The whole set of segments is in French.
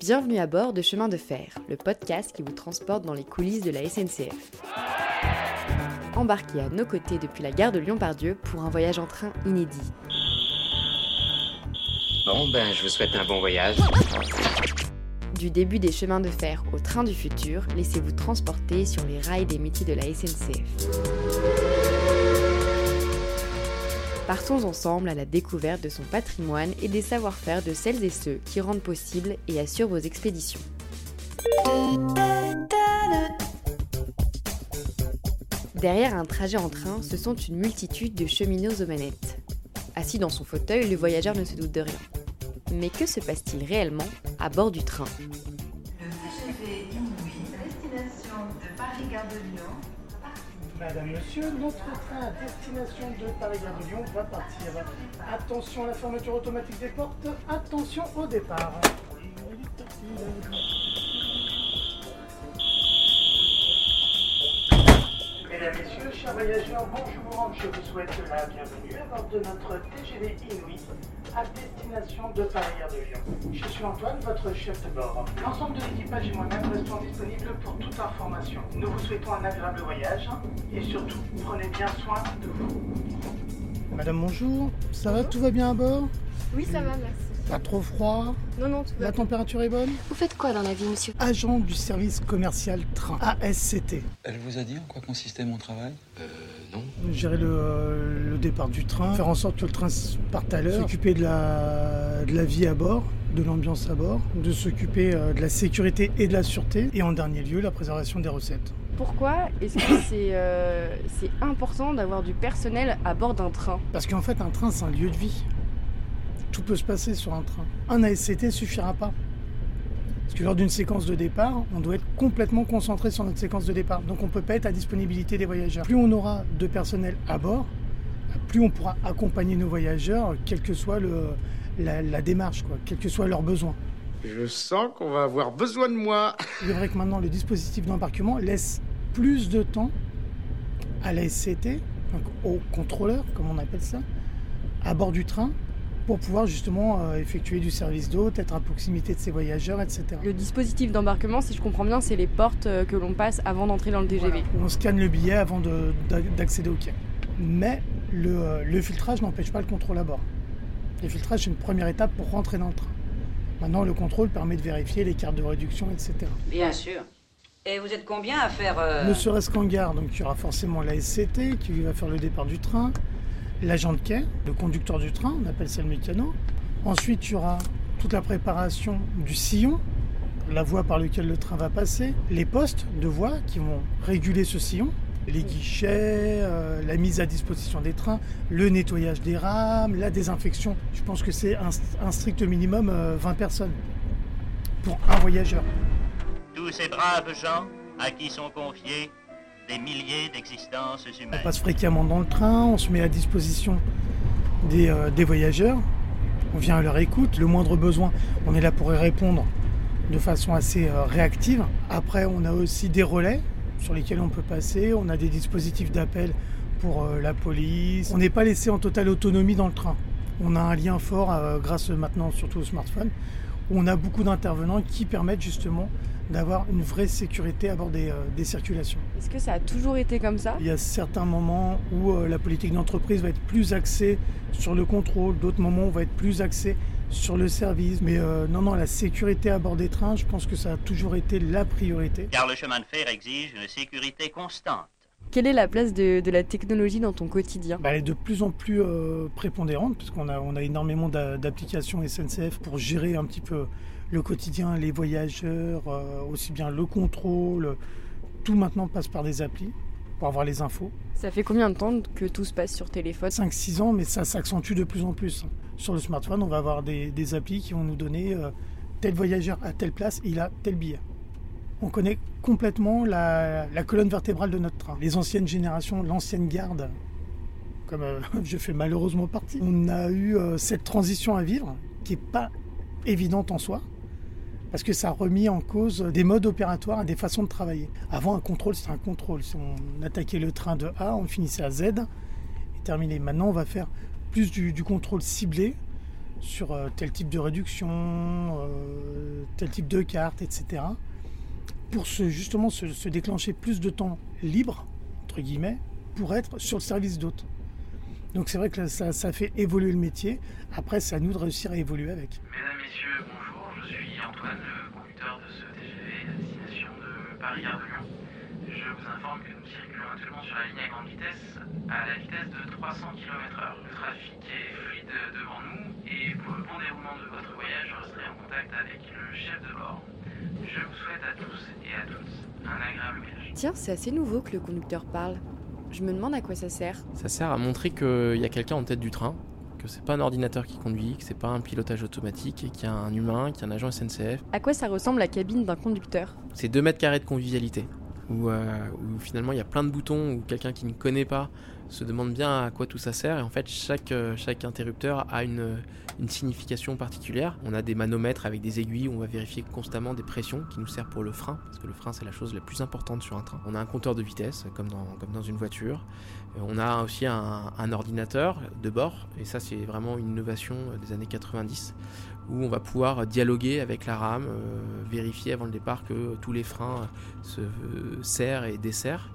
Bienvenue à bord de Chemin de Fer, le podcast qui vous transporte dans les coulisses de la SNCF. Embarquez à nos côtés depuis la gare de Lyon-Pardieu pour un voyage en train inédit. Bon, ben, je vous souhaite un bon voyage. Du début des chemins de fer au train du futur, laissez-vous transporter sur les rails des métiers de la SNCF. Partons ensemble à la découverte de son patrimoine et des savoir-faire de celles et ceux qui rendent possible et assurent vos expéditions. Derrière un trajet en train, ce sont une multitude de cheminots aux manettes. Assis dans son fauteuil, le voyageur ne se doute de rien. Mais que se passe-t-il réellement à bord du train? Le Inouï, destination de Paris-Gare de Lyon. Madame, monsieur, notre train à destination de Paris-Gare de Lyon va partir. Attention à la fermeture automatique des portes, attention au départ. Mesdames, Messieurs, chers voyageurs, bonjour. Je vous souhaite la bienvenue à bord de notre TGV Inouï à destination de Paris-Gare de Lyon. Je suis Antoine, votre chef de bord. L'ensemble de l'équipage et moi-même restons disponibles pour toute information. Nous vous souhaitons un agréable voyage et surtout, prenez bien soin de vous. Madame, bonjour. Ça va? Tout va bien à bord? Oui, ça va, merci. Pas trop froid Non, non, tout va La température est bonne Vous faites quoi dans la vie, monsieur Agent du service commercial train, ASCT. Elle vous a dit en quoi consistait mon travail? Euh, non. Gérer le, euh, le départ du train, faire en sorte que le train parte à l'heure, s'occuper de la, de la vie à bord, de l'ambiance à bord, de s'occuper euh, de la sécurité et de la sûreté, et en dernier lieu, la préservation des recettes. Pourquoi est-ce que c'est euh, c'est important d'avoir du personnel à bord d'un train? Parce qu'en fait, un train, c'est un lieu de vie. Tout peut se passer sur un train. Un ASCT suffira pas. Parce que lors d'une séquence de départ, on doit être complètement concentré sur notre séquence de départ. Donc on ne peut pas être à disponibilité des voyageurs. Plus on aura de personnel à bord, plus on pourra accompagner nos voyageurs, quelle que soit le, la, la démarche, quoi, quels que soient leurs besoins. Je sens qu'on va avoir besoin de moi. Il est vrai que maintenant le dispositif d'embarquement laisse plus de temps à la SCT, donc au contrôleur, comme on appelle ça, à bord du train, pour pouvoir justement euh, effectuer du service d'hôte, être à proximité de ses voyageurs, etc. Le dispositif d'embarquement, si je comprends bien, c'est les portes euh, que l'on passe avant d'entrer dans le TGV. Voilà, on scanne le billet avant de- d'a- d'accéder au quai. Mais le, euh, le filtrage n'empêche pas le contrôle à bord. Le filtrage, c'est une première étape pour rentrer dans le train. Maintenant, le contrôle permet de vérifier les cartes de réduction, etc. Bien sûr. Et vous êtes combien à faire euh, Ne serait-ce qu'en gare, donc il y aura forcément la SCT qui va faire le départ du train, l'agent de quai, le conducteur du train, on appelle ça le mécano. Ensuite, il y aura toute la préparation du sillon, la voie par laquelle le train va passer, les postes de voie qui vont réguler ce sillon, les guichets, euh, la mise à disposition des trains, le nettoyage des rames, la désinfection. Je pense que c'est un, strict minimum euh, 20 personnes pour un voyageur. Tous ces braves gens à qui sont confiés des milliers d'existences On humaines. passe fréquemment dans le train, on se met à disposition des, euh, des voyageurs, on vient à leur écoute, le moindre besoin, on est là pour y répondre de façon assez euh, réactive. Après, on a aussi des relais sur lesquels on peut passer, on a des dispositifs d'appel pour euh, la police. On n'est pas laissé en totale autonomie dans le train. On a un lien fort grâce maintenant surtout au smartphone, où on a beaucoup d'intervenants qui permettent justement d'avoir une vraie sécurité à bord des, euh, des circulations. Est-ce que ça a toujours été comme ça? Il y a certains moments où euh, la politique d'entreprise va être plus axée sur le contrôle, d'autres moments où on va être plus axé sur le service. Mais euh, non, non, la sécurité à bord des trains, je pense que ça a toujours été la priorité. Car le chemin de fer exige une sécurité constante. Quelle est la place de, de la technologie dans ton quotidien Bah, elle est de plus en plus euh, prépondérante, puisqu'on a, on a énormément d'a- d'applications SNCF pour gérer un petit peu le quotidien, les voyageurs, euh, aussi bien le contrôle. Tout maintenant passe par des applis pour avoir les infos. Ça fait combien de temps que tout se passe sur téléphone? 5-6 ans, mais ça s'accentue de plus en plus. Sur le smartphone, on va avoir des, des applis qui vont nous donner euh, tel voyageur à telle place, il a tel billet. On connaît complètement la, colonne vertébrale de notre train. Les anciennes générations, l'ancienne garde, comme euh, je fais malheureusement partie, on a eu euh, cette transition à vivre qui n'est pas évidente en soi. Parce que ça a remis en cause des modes opératoires et des façons de travailler. Avant, un contrôle, c'était un contrôle. Si on attaquait le train de A, on finissait à Z, et terminé. Maintenant, on va faire plus du, contrôle ciblé sur euh, tel type de réduction, tel type de carte, etc. Pour se, justement se, déclencher plus de temps libre, entre guillemets, pour être sur le service d'autres. Donc c'est vrai que ça, ça fait évoluer le métier. Après, c'est à nous de réussir à évoluer avec. Mesdames, Messieurs, bonjour. Je suis Antoine, le conducteur de ce TGV à destination de Paris-Gare de Lyon. Je vous informe que nous circulons actuellement sur la ligne à grande vitesse à la vitesse de 300 km/h. Le trafic est fluide devant nous et pour le bon déroulement de votre voyage, je resterai en contact avec le chef de bord. Je vous souhaite à tous et à toutes un agréable voyage. Tiens, c'est assez nouveau que le conducteur parle. Je me demande à quoi ça sert. Ça sert à montrer qu'il y a quelqu'un en tête du train, que c'est pas un ordinateur qui conduit, que c'est pas un pilotage automatique, et qu'il y a un humain, qu'il y a un agent SNCF. À quoi ça ressemble la cabine d'un conducteur? C'est 2 mètres carrés de convivialité, où, euh, où finalement il y a plein de boutons, où quelqu'un qui ne connaît pas se demande bien à quoi tout ça sert, et en fait chaque, euh, chaque interrupteur a une, une signification particulière. On a des manomètres avec des aiguilles où on va vérifier constamment des pressions qui nous servent pour le frein, parce que le frein c'est la chose la plus importante sur un train. On a un compteur de vitesse, comme dans, comme dans une voiture. Euh, On a aussi un ordinateur de bord, et ça c'est vraiment une innovation des années 90, où on va pouvoir dialoguer avec la rame, euh, vérifier avant le départ que tous les freins se euh, serrent et desserrent.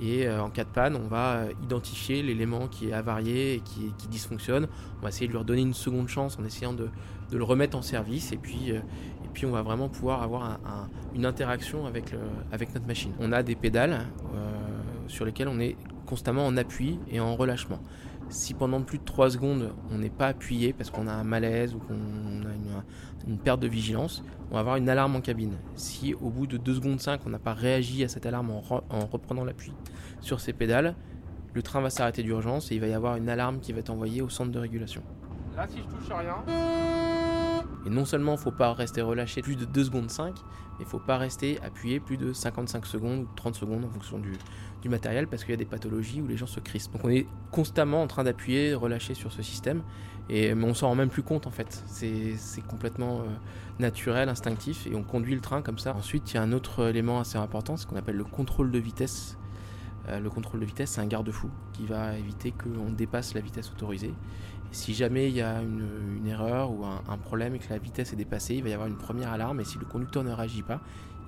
Et euh, en cas de panne, on va euh, identifier l'élément qui est avarié et qui, dysfonctionne. On va essayer de lui redonner une seconde chance en essayant de, le remettre en service. Et puis, euh, on va vraiment pouvoir avoir un- un- une interaction avec, avec notre machine. On a des pédales euh, sur lesquelles on est constamment en appui et en relâchement. Si pendant plus de 3 secondes on n'est pas appuyé parce qu'on a un malaise ou qu'on a une, perte de vigilance, on va avoir une alarme en cabine. Si au bout de 2 secondes 5 on n'a pas réagi à cette alarme en, re- en reprenant l'appui sur ces pédales, le train va s'arrêter d'urgence et il va y avoir une alarme qui va être envoyée au centre de régulation. Là, si je touche à rien, Et non seulement il faut pas rester relâché plus de 2 secondes 5, mais faut pas rester appuyé plus de 55 secondes ou 30 secondes en fonction du, du matériel parce qu'il y a des pathologies où les gens se crispent. Donc on est constamment en train d'appuyer, relâcher sur ce système, et, mais on s'en rend même plus compte en fait. C'est complètement euh, naturel, instinctif, et on conduit le train comme ça. Ensuite, il y a un autre élément assez important, ce qu'on appelle le contrôle de vitesse. Euh, le contrôle de vitesse, c'est un garde-fou qui va éviter qu'on dépasse la vitesse autorisée. Si jamais il y a une, erreur ou un problème et que la vitesse est dépassée, il va y avoir une première alarme et si le conducteur ne réagit pas,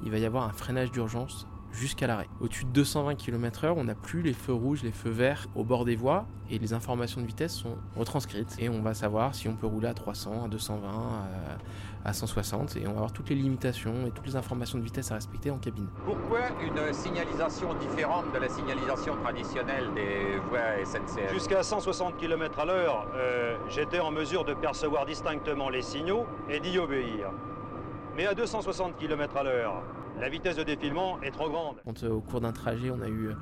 il va y avoir un freinage d'urgence jusqu'à l'arrêt. Au-dessus de 220 km/h, on n'a plus les feux rouges, les feux verts au bord des voies et les informations de vitesse sont retranscrites et on va savoir si on peut rouler à 300, à 220, à, à 160 et on va avoir toutes les limitations et toutes les informations de vitesse à respecter en cabine. Pourquoi une signalisation différente de la signalisation traditionnelle des voies SNCF Jusqu'à 160 km à l'heure, euh, j'étais en mesure de percevoir distinctement les signaux et d'y obéir. Mais à 260 km à l'heure, la vitesse de défilement est trop grande. Quand euh, au cours d'un trajet on a eu euh,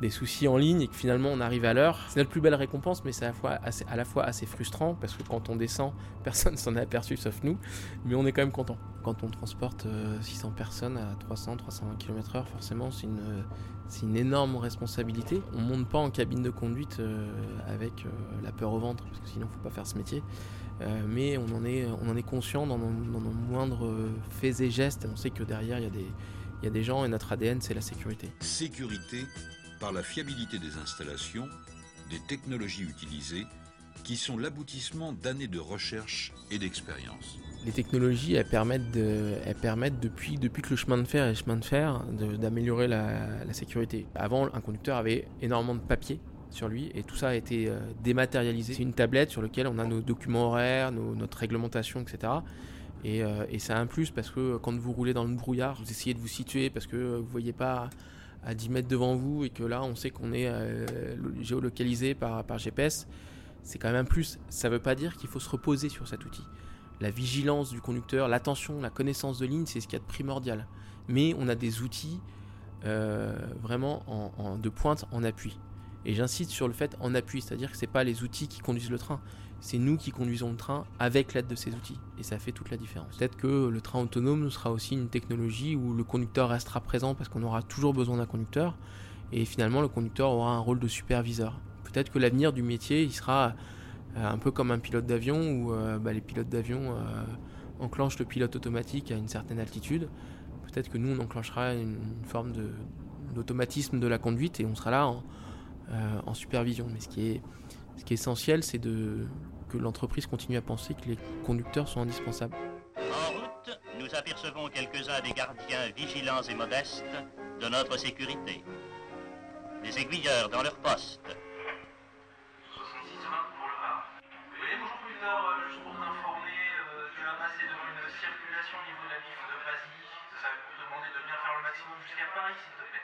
des soucis en ligne et que finalement on arrive à l'heure, c'est notre plus belle récompense, mais c'est à la, fois assez, à la fois assez frustrant parce que quand on descend, personne s'en est aperçu sauf nous, mais on est quand même content. Quand on transporte euh, 600 personnes à 300, 320 km/h, forcément c'est une, euh, c'est une énorme responsabilité. On monte pas en cabine de conduite euh, avec euh, la peur au ventre parce que sinon faut pas faire ce métier. Euh, mais on en est, on en est conscient dans nos, dans nos moindres euh, faits et gestes. Et on sait que derrière il y a des, il y a des gens et notre ADN c'est la sécurité. Sécurité par la fiabilité des installations, des technologies utilisées, qui sont l'aboutissement d'années de recherche et d'expérience. Les technologies, elles permettent, de, elles permettent depuis, depuis que le chemin de fer est chemin de fer, d'améliorer la, la sécurité. Avant, un conducteur avait énormément de papier sur lui et tout ça a été euh, dématérialisé. C'est une tablette sur laquelle on a nos documents horaires, notre réglementation, etc. Et, euh, et c'est un plus parce que quand vous roulez dans le brouillard, vous essayez de vous situer parce que vous voyez pas à 10 mètres devant vous et que là on sait qu'on est euh, géolocalisé par, par GPS. C'est quand même un plus. Ça veut pas dire qu'il faut se reposer sur cet outil la vigilance du conducteur, l'attention, la connaissance de ligne, c'est ce qu'il y a de primordial. Mais on a des outils euh, vraiment en, en- de pointe en appui. Et j'insiste sur le fait en appui, c'est-à-dire que c'est pas les outils qui conduisent le train, c'est nous qui conduisons le train avec l'aide de ces outils. Et ça fait toute la différence. Peut-être que le train autonome sera aussi une technologie où le conducteur restera présent parce qu'on aura toujours besoin d'un conducteur. Et finalement, le conducteur aura un rôle de superviseur. Peut-être que l'avenir du métier, il sera euh, un peu comme un pilote d'avion où euh, bah, les pilotes d'avion euh, enclenchent le pilote automatique à une certaine altitude. Peut-être que nous, on enclenchera une, forme d'automatisme de, la conduite et on sera là euh, en supervision. Mais ce qui est, essentiel, c'est de, que l'entreprise continue à penser que les conducteurs sont indispensables. En route, nous apercevons quelques-uns des gardiens vigilants et modestes de notre sécurité. Des aiguilleurs dans leur poste.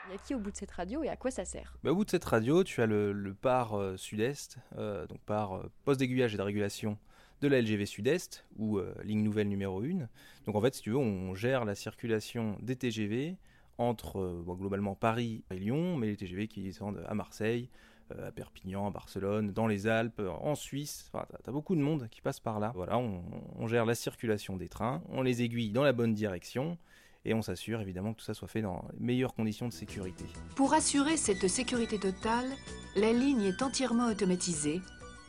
Il y a qui au bout de cette radio et à quoi ça sert? Bah, au bout de cette radio, tu as le, par euh, sud-est, euh, donc par euh, poste d'aiguillage et de régulation de la LGV Sud-Est, ou ligne nouvelle numéro 1. Donc en fait, si tu veux, on gère la circulation des TGV entre globalement Paris et Lyon, mais les TGV qui descendent à Marseille, à Perpignan, à Barcelone, dans les Alpes, en Suisse. Enfin, t'as, t'as beaucoup de monde qui passe par là. Voilà, on gère la circulation des trains, on les aiguille dans la bonne direction. Et on s'assure évidemment que tout ça soit fait dans les meilleures conditions de sécurité. Pour assurer cette sécurité totale, la ligne est entièrement automatisée,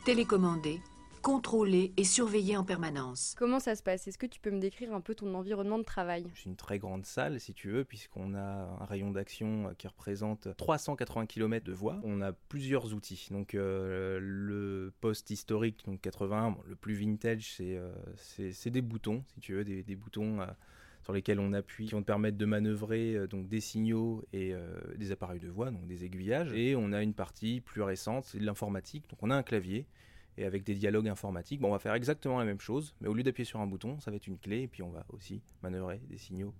télécommandée, contrôlée et surveillée en permanence. Comment ça se passe? Est-ce que tu peux me décrire un peu ton environnement de travail? C'est une très grande salle, si tu veux, puisqu'on a un rayon d'action qui représente 380 km de voies. On a plusieurs outils. Donc, euh, le poste historique, donc 81, bon, le plus vintage, c'est euh, c'est- des boutons, si tu veux, des, des boutons euh, sur lesquels on appuie, qui vont te permettre de manœuvrer euh, donc des signaux et euh, des appareils de voix, donc des aiguillages. Et on a une partie plus récente, c'est l'informatique. Donc, on a un clavier. Et avec des dialogues informatiques, on va faire exactement la même chose, mais au lieu d'appuyer sur un bouton, ça va être une clé, et puis on va aussi manœuvrer des signaux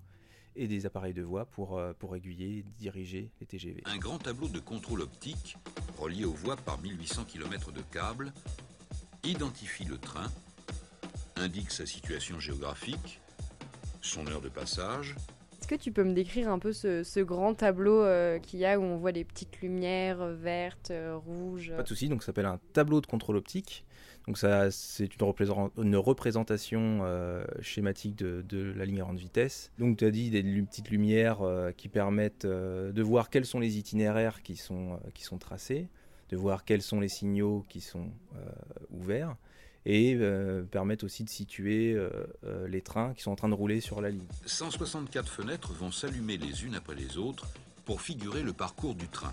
et des appareils de voix pour, euh, pour aiguiller, diriger les TGV. Un grand tableau de contrôle optique, relié aux voies par 1800 km de câbles, identifie le train, indique sa situation géographique, son heure de passage, Est-ce que tu peux me décrire un peu ce, ce grand tableau euh, qu'il y a où on voit des petites lumières euh, vertes, euh, rouges Pas de souci, donc ça s'appelle un tableau de contrôle optique. Donc ça, c'est une, représent- une représentation euh, schématique de, de la ligne à grande vitesse. Donc tu as dit des petites lumières euh, qui permettent euh, de voir quels sont les itinéraires qui sont, euh, qui sont tracés, de voir quels sont les signaux qui sont euh, ouverts et euh, permettent aussi de situer euh, euh, les trains qui sont en train de rouler sur la ligne. 164 fenêtres vont s'allumer les unes après les autres pour figurer le parcours du train.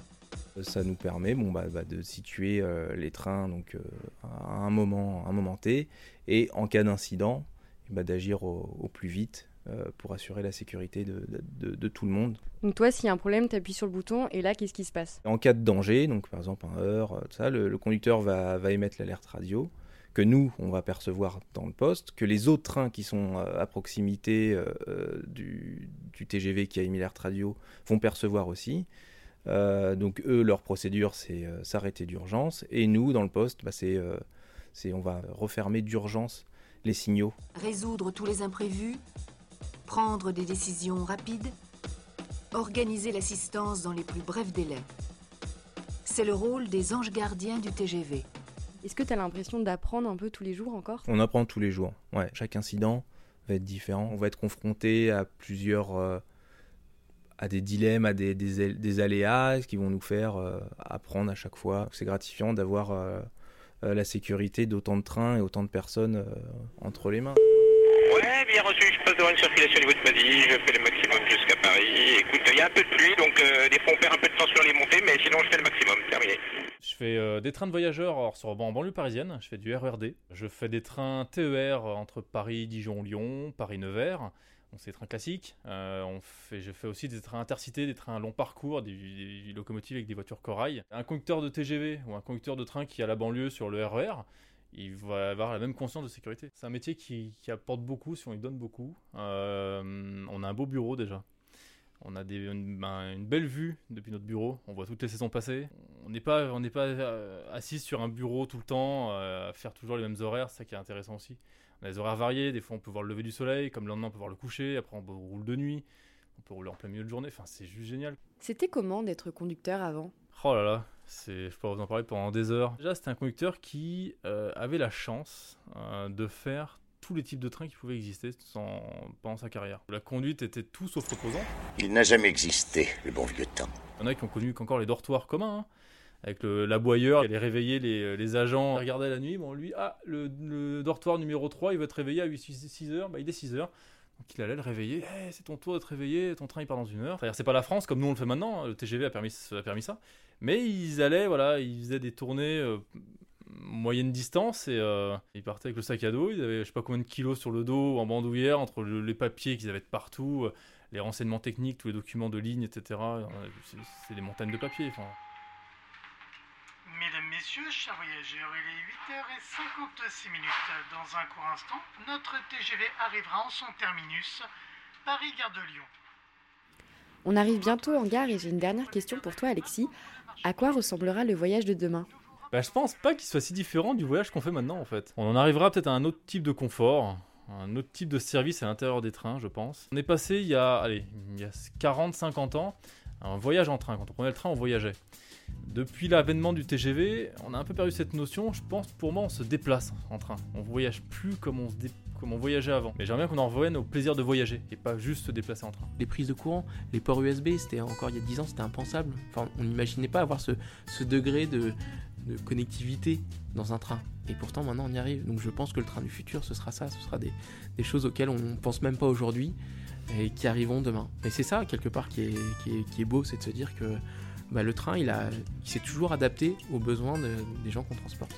Ça nous permet bon, bah, bah, de situer euh, les trains donc, euh, à un moment, un moment T et en cas d'incident, bah, d'agir au, au plus vite euh, pour assurer la sécurité de, de- de- de tout le monde. Donc toi, s'il y a un problème, tu appuies sur le bouton et là, qu'est-ce qui se passe? En cas de danger, donc par exemple un heurt, tout ça, le, le conducteur va, va émettre l'alerte radio que nous, on va percevoir dans le poste, que les autres trains qui sont euh, à proximité euh, euh, du, TGV qui a émis l'alerte radio vont percevoir aussi. Donc eux, leur procédure, c'est s'arrêter d'urgence. Et nous, dans le poste, bah, c'est on va refermer d'urgence les signaux. Résoudre tous les imprévus, prendre des décisions rapides, organiser l'assistance dans les plus brefs délais. C'est le rôle des anges gardiens du TGV. Est-ce que tu as l'impression d'apprendre un peu tous les jours encore? On apprend tous les jours. Ouais, chaque incident va être différent. On va être confronté à plusieurs, euh, à des dilemmes, à des, des, al- des aléas qui vont nous faire euh, apprendre à chaque fois? C'est gratifiant d'avoir euh, euh, la sécurité d'autant de trains et autant de personnes euh, entre les mains. Ouais, bien reçu, je passe devant une circulation au niveau de Paddy, je fais le maximum jusqu'à Paris. Écoute, il y a un peu de pluie, donc euh, des fois on perd un peu de temps sur les montées, mais sinon je fais le maximum, terminé. Je fais euh, des trains de voyageurs sur, en banlieue parisienne, je fais du RERD. Je fais des trains TER entre Paris, Dijon, Lyon, Paris, Nevers. Donc c'est des trains classiques. Euh, je fais aussi des trains intercités, des trains long parcours, des, locomotives avec des voitures corail. Un conducteur de TGV ou un conducteur de train qui est à la banlieue sur le RER, il va avoir la même conscience de sécurité. C'est un métier qui, qui apporte beaucoup si on lui donne beaucoup. Euh, on a un beau bureau déjà. On a des- une, ben, une belle vue depuis notre bureau. On voit toutes les saisons passées. On n'est pas, on n'est pas euh, assis sur un bureau tout le temps, euh, à faire toujours les mêmes horaires. C'est ça qui est intéressant aussi. On a des horaires variés. Des fois, on peut voir le lever du soleil, comme le lendemain, on peut voir le coucher. Après, on roule de nuit. On peut rouler en plein milieu de journée. Enfin, c'est juste génial. C'était comment d'être conducteur avant? Oh là là, c'est, je pourrais vous en parler pendant des heures. Déjà, c'était un conducteur qui euh, avait la chance euh, de faire tous les types de trains qui pouvaient exister sans- pendant sa carrière. La conduite était tout sauf reposante. Il n'a jamais existé, le bon vieux temps. Il y en a qui ont connu qu'encore les dortoirs communs, hein, avec le- l'aboyeur qui allait réveiller les, les agents. Regarder la nuit, bon, lui, ah, le, le dortoir numéro 3, il va être réveillé à 6 heures, bah, il est 6 heures. Donc il allait le réveiller, Eh, c'est ton tour de te réveiller, ton train il part dans une heure. C'est-à-dire, c'est pas la France comme nous on le fait maintenant, hein, le TGV a permis, a permis ça. Mais ils allaient, voilà, ils faisaient des tournées euh, moyenne distance et euh, ils partaient avec le sac à dos. Ils avaient je sais pas combien de kilos sur le dos en bandoulière entre le- les papiers qu'ils avaient de partout, euh, les renseignements techniques, tous les documents de ligne, etc. Euh, C'est des montagnes de papier. Mesdames, Messieurs, chers voyageurs, il est 8h56 minutes. Dans un court instant, notre TGV arrivera en son terminus, Paris-Gare de Lyon. On arrive bientôt en gare et j'ai une dernière question pour toi Alexis. À quoi ressemblera le voyage de demain? Bah, je pense pas qu'il soit si différent du voyage qu'on fait maintenant en fait. On en arrivera peut-être à un autre type de confort, un autre type de service à l'intérieur des trains, je pense. On est passé il y a, allez, il y a 40-50 ans, un voyage en train. Quand on prenait le train, on voyageait. Depuis l'avènement du TGV, on a un peu perdu cette notion. Je pense pour moi, on se déplace en train. On voyage plus comme on, voyageait avant. Mais j'aimerais bien qu'on en revienne au plaisir de voyager et pas juste se déplacer en train. Les prises de courant, les ports USB, c'était encore il y a 10 ans, c'était impensable. Enfin, on n'imaginait pas avoir ce degré de, de connectivité dans un train. Et pourtant, maintenant, on y arrive. Donc, je pense que le train du futur, ce sera ça. Ce sera des, des choses auxquelles on ne pense même pas aujourd'hui et qui arriveront demain. Et c'est ça, quelque part, qui est, qui est, qui est beau, c'est de se dire que bah, le train, il, a- il s'est toujours adapté aux besoins de- des gens qu'on transporte.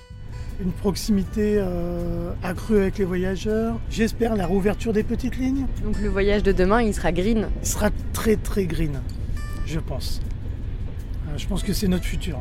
Une proximité euh, accrue avec les voyageurs. J'espère la réouverture des petites lignes. Donc le voyage de demain, il sera green. Il sera très très green, je pense. Euh, Je pense que c'est notre futur.